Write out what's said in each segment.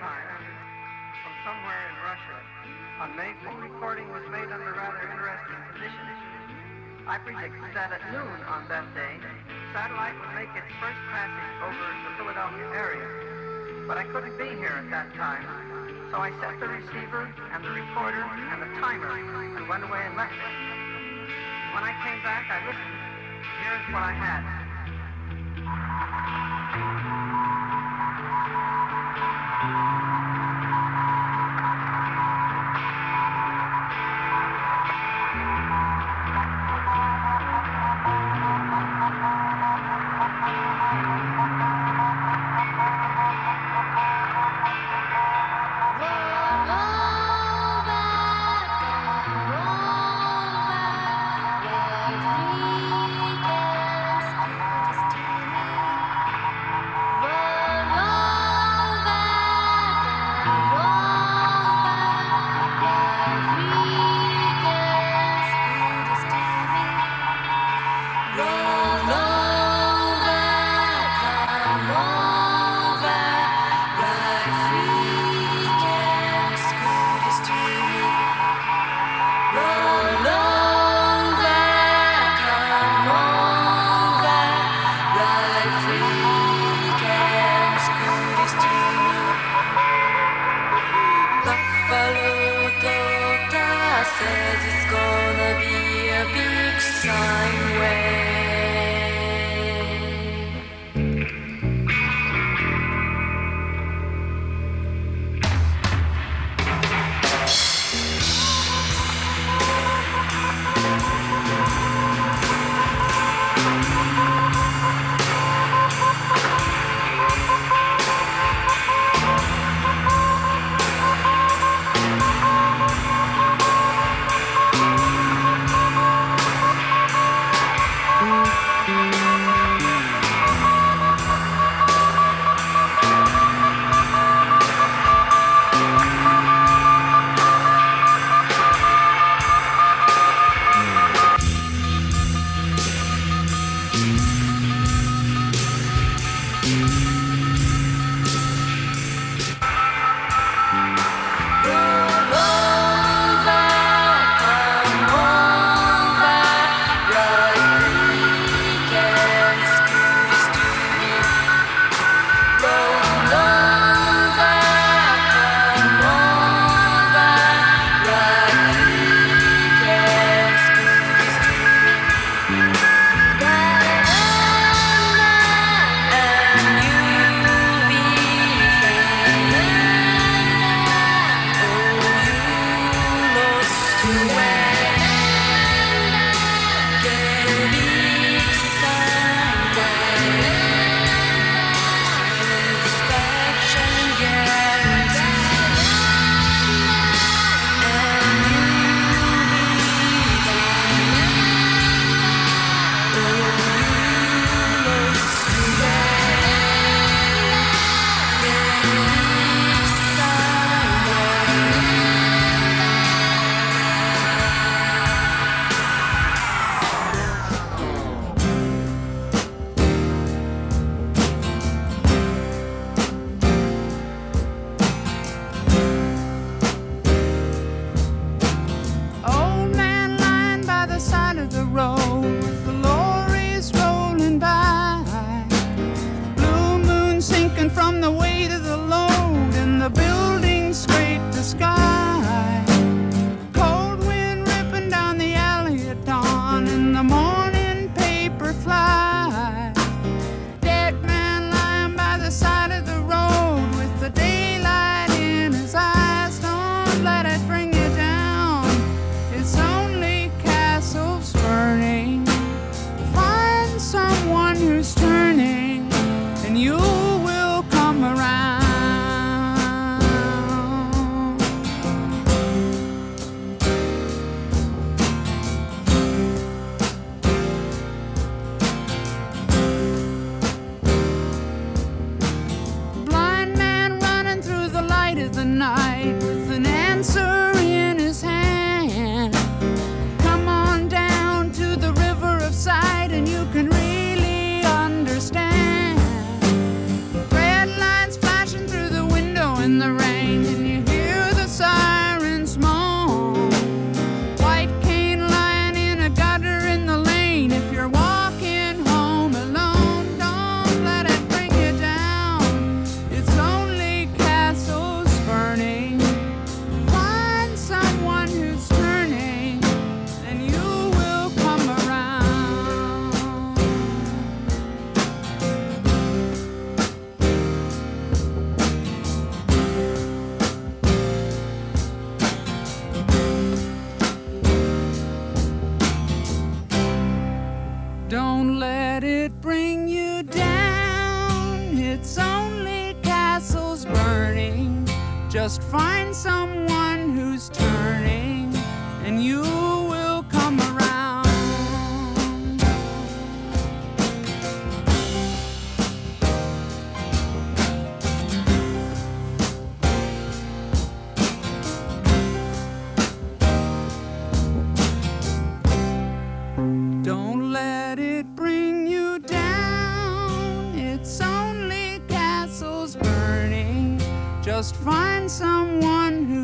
time from somewhere in Russia. A maple recording was made under rather interesting conditions. I predicted that at noon on that day, satellite would make its first passage over the Philadelphia area. But I couldn't be here at that time, so I set the receiver and the recorder and the timer and went away and left it. When I came back, I listened. Here's what I had. bring you down. It's only castles burning. Just find someone who's turning, and you just find someone who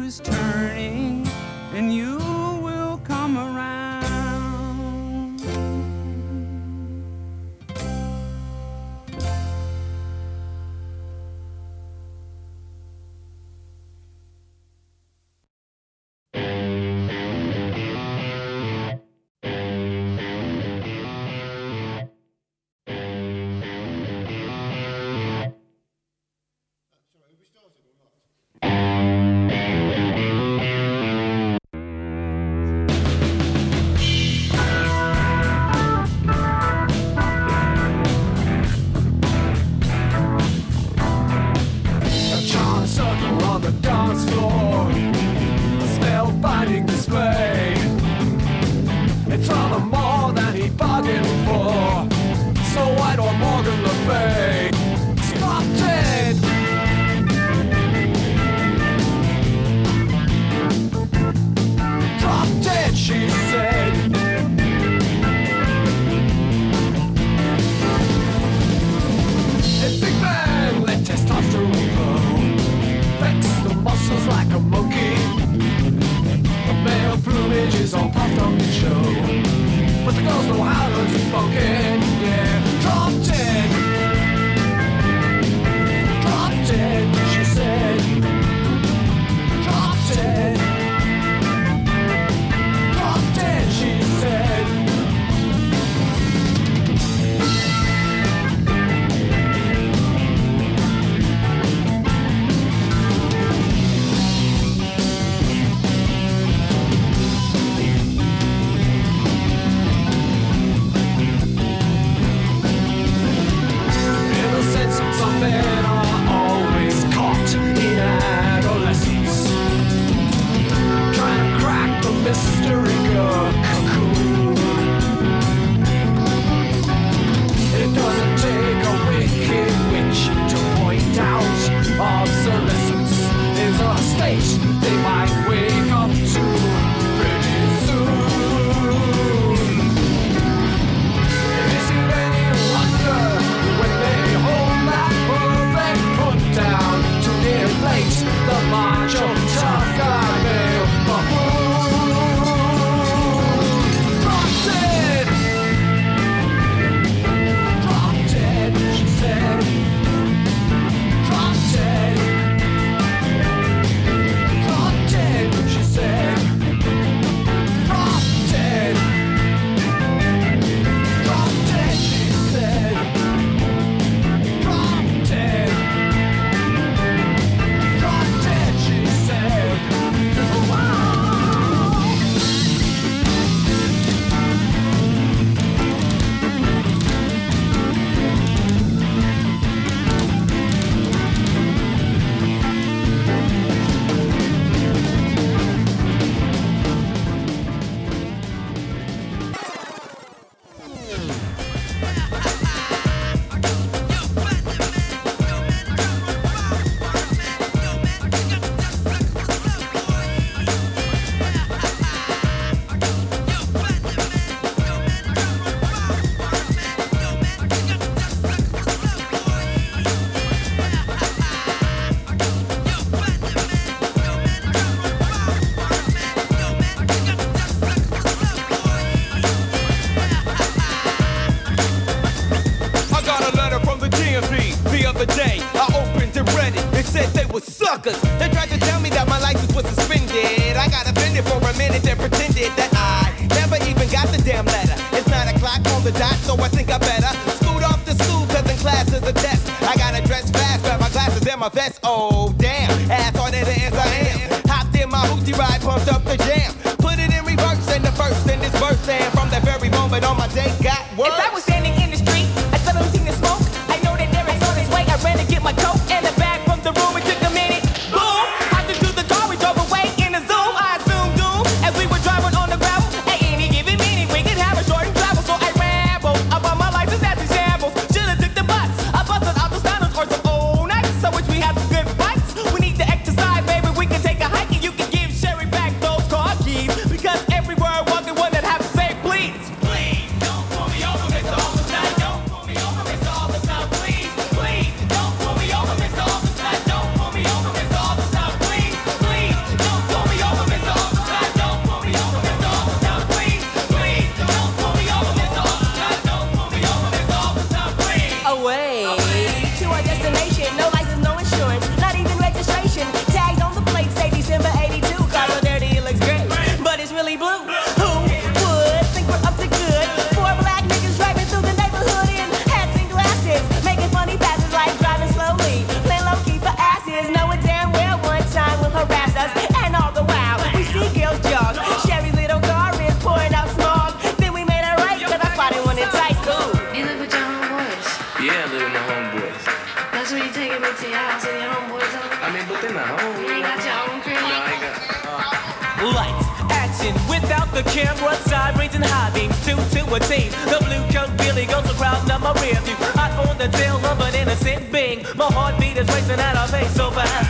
My heartbeat is racing at a pace so fast.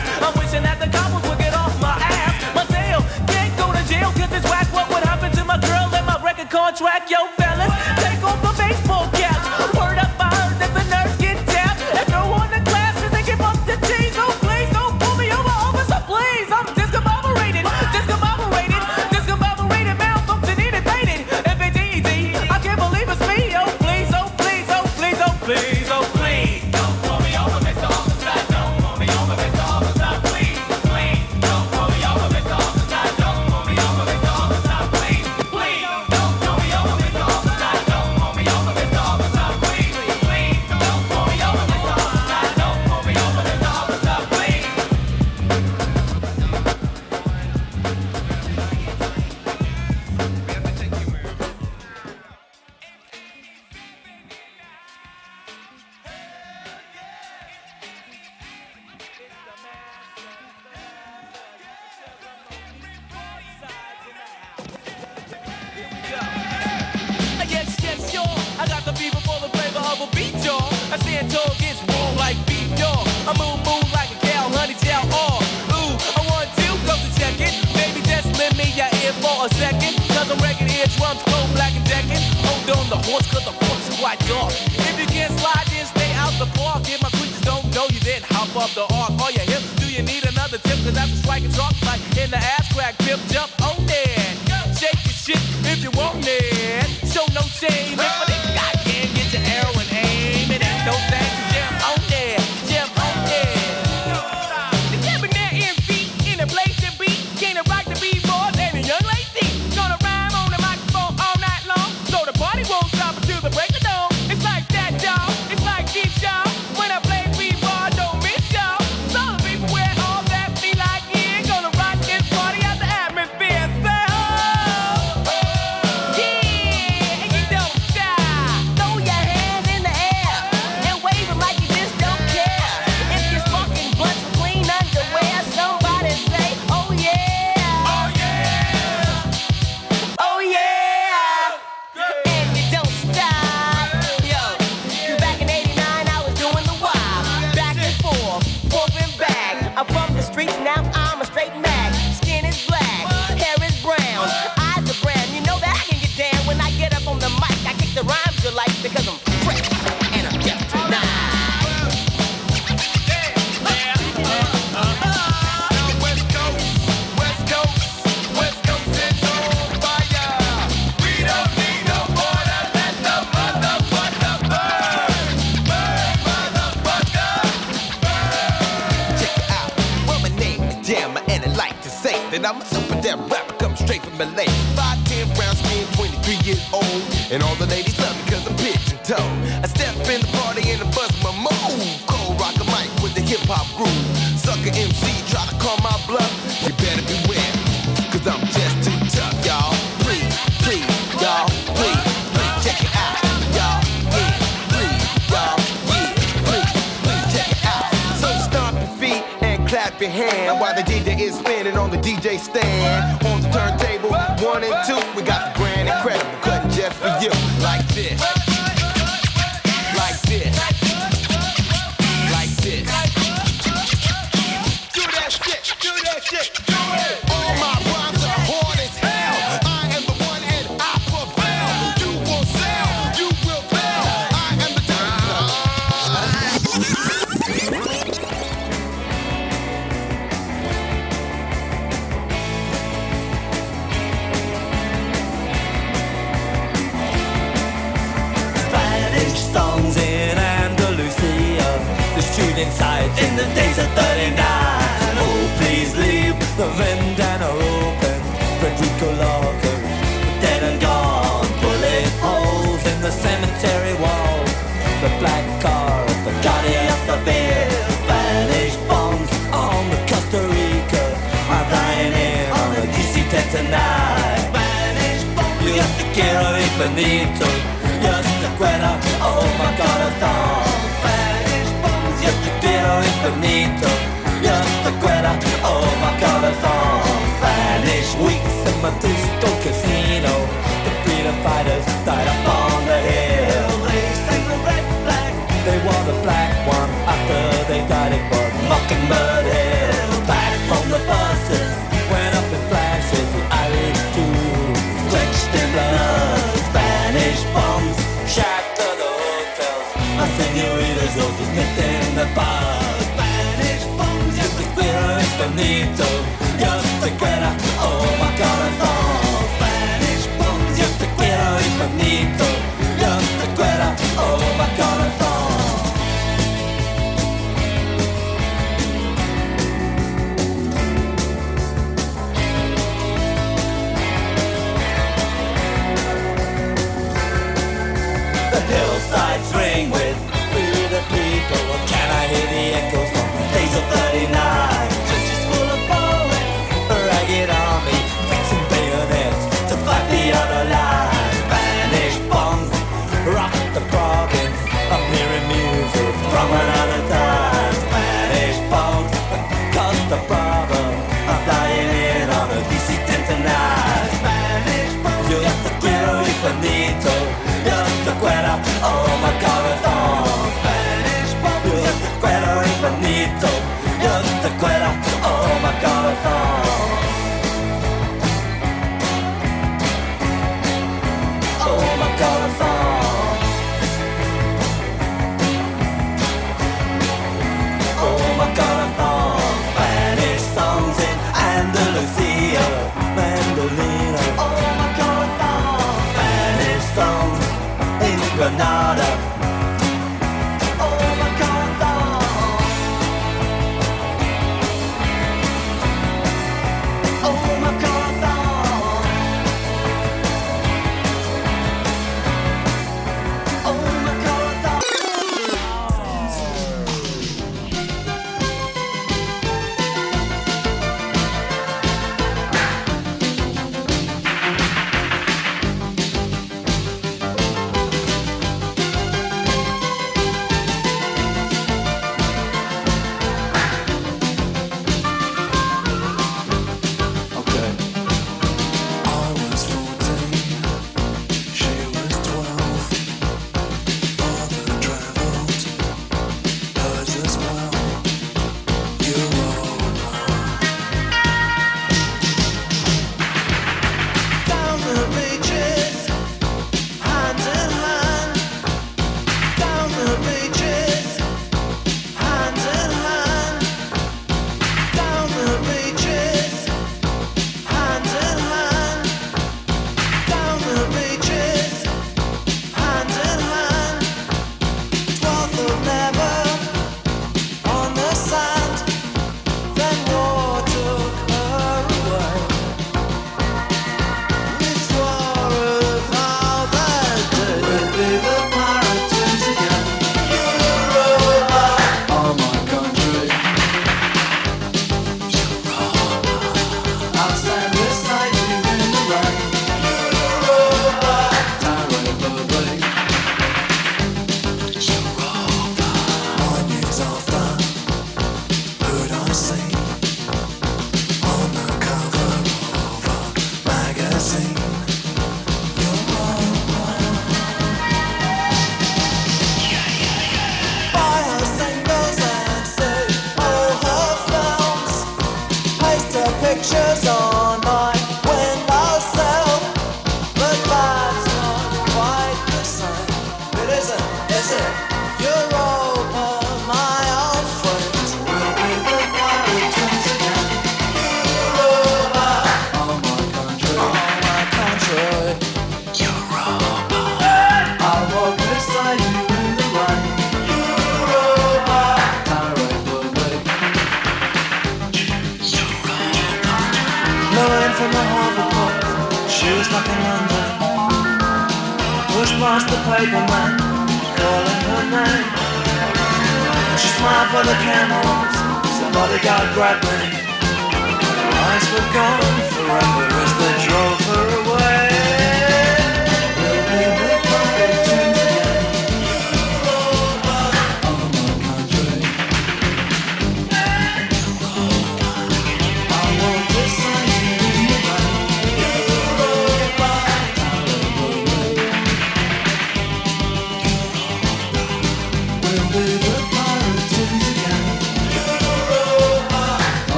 Oh my corazón. Spanish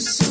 so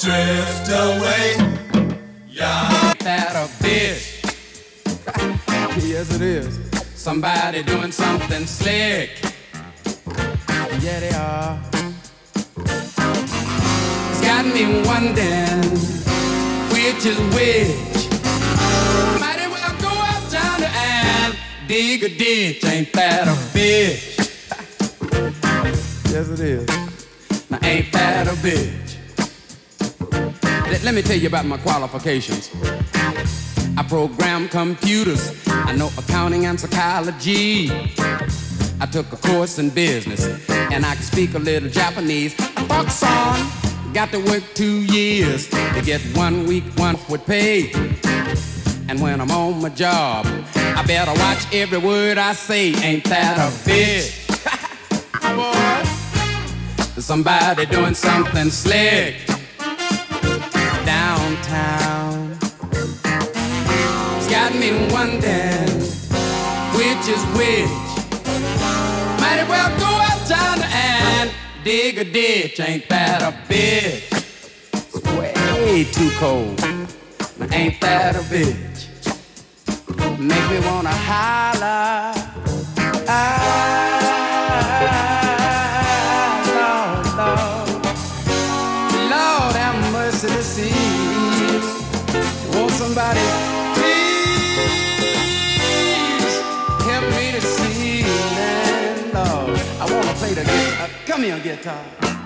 drift away. Yeah. that a bitch. yes, it is. Somebody doing something slick. Yeah, they are. It's got me wondering which is which. Might as well go uptown and dig a ditch. Ain't that a bitch? yes, it is. Now, ain't that a bitch? Let, let me tell you about my qualifications. I program computers. I know accounting and psychology. I took a course in business and I can speak a little Japanese. I fuck. Got to work two years to get one week one with pay. And when I'm on my job, I better watch every word I say. Ain't that a bitch? Boy, somebody doing something slick downtown. It's got me wondering which is which. Might as well go uptown and dig a ditch. Ain't that a bitch? It's way too cold. Now, ain't that a bitch? Make me wanna holler. Ah, see. Somebody please help me to see? Man, Lord, I wanna play the guitar. Come here, guitar.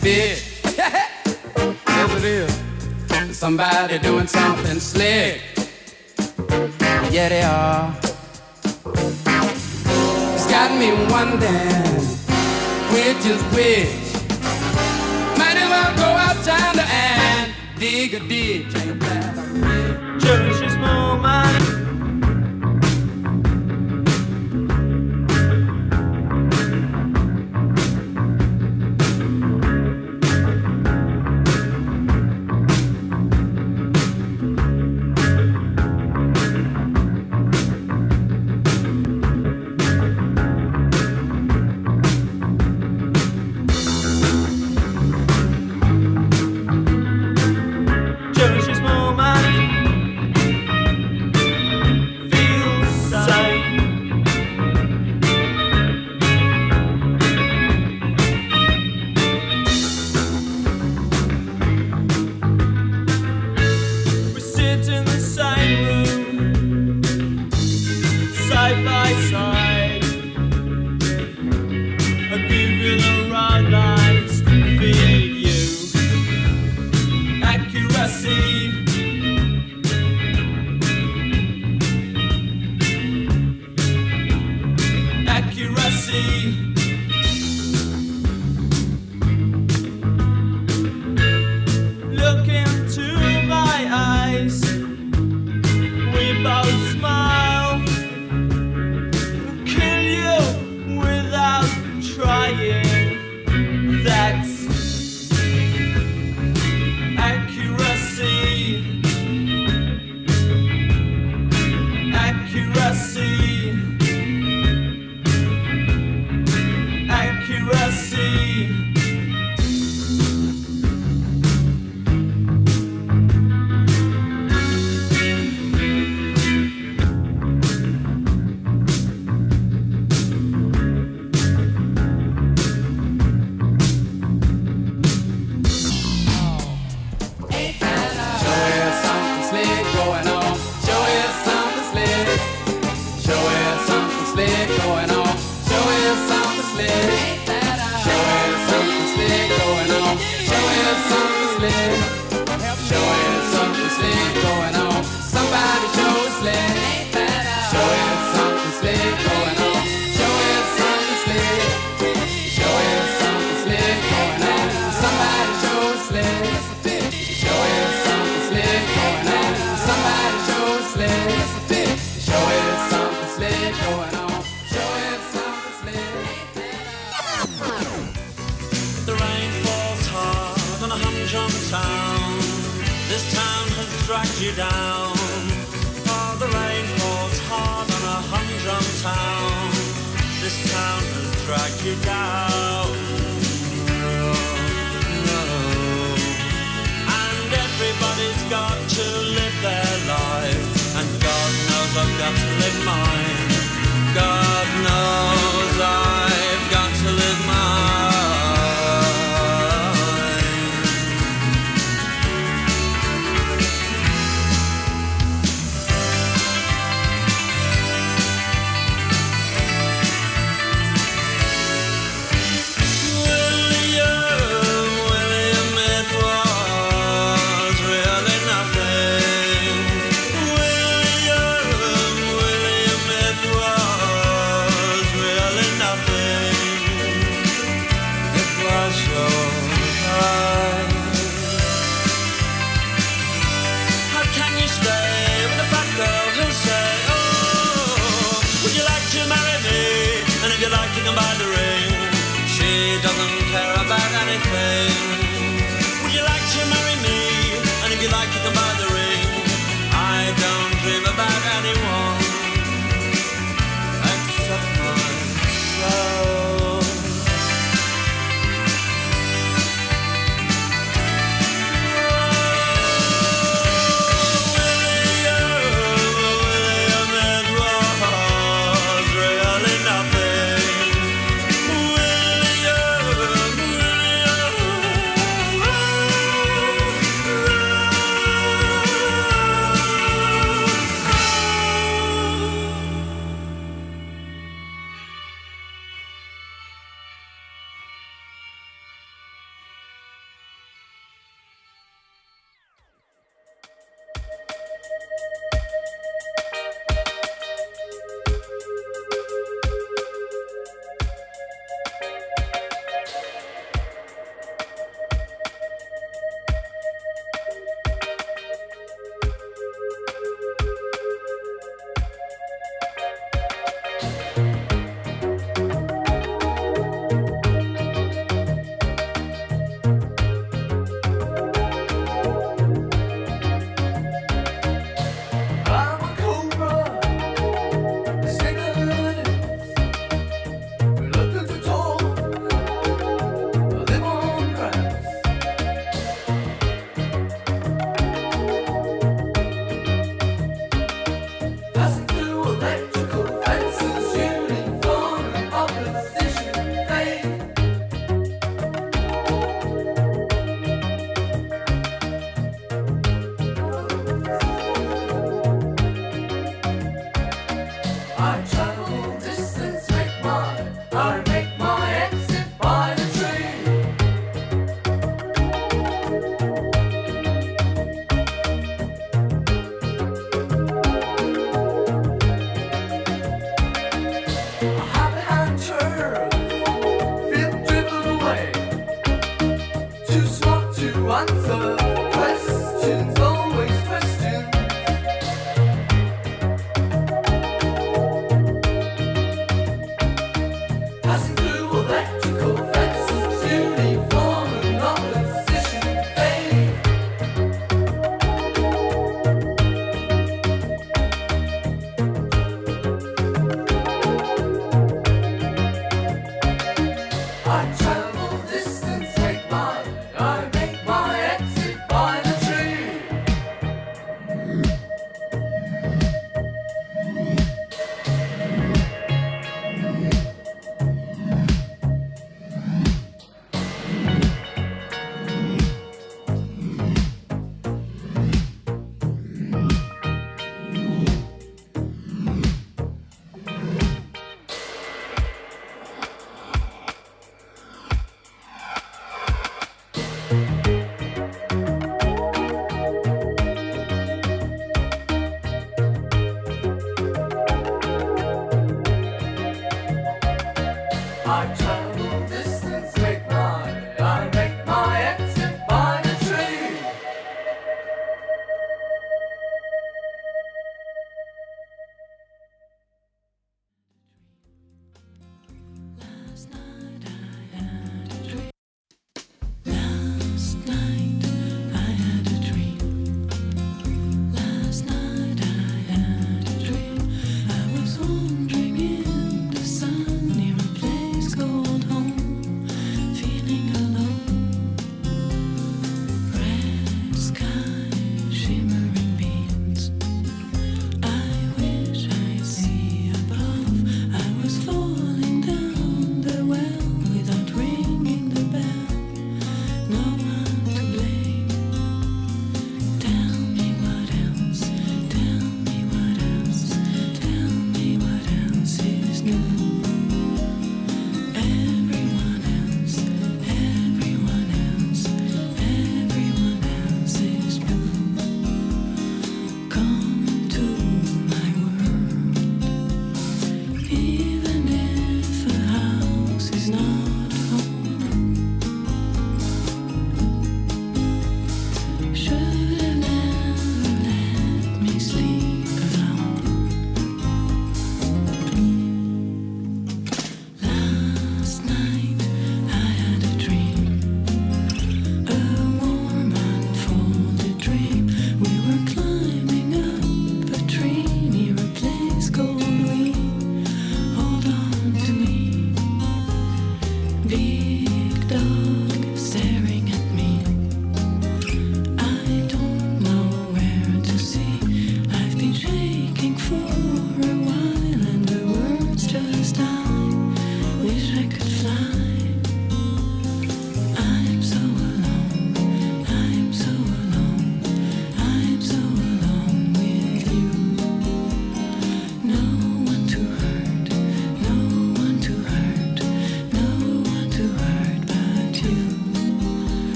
That yes, it is. Somebody doing something slick. Yeah, they are. It's got me wondering which is which. Might as well go outside and dig a ditch. Ain't that a this moment. you down. For the rain falls hard on a humdrum town. This town has dragged you down.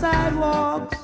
Sidewalks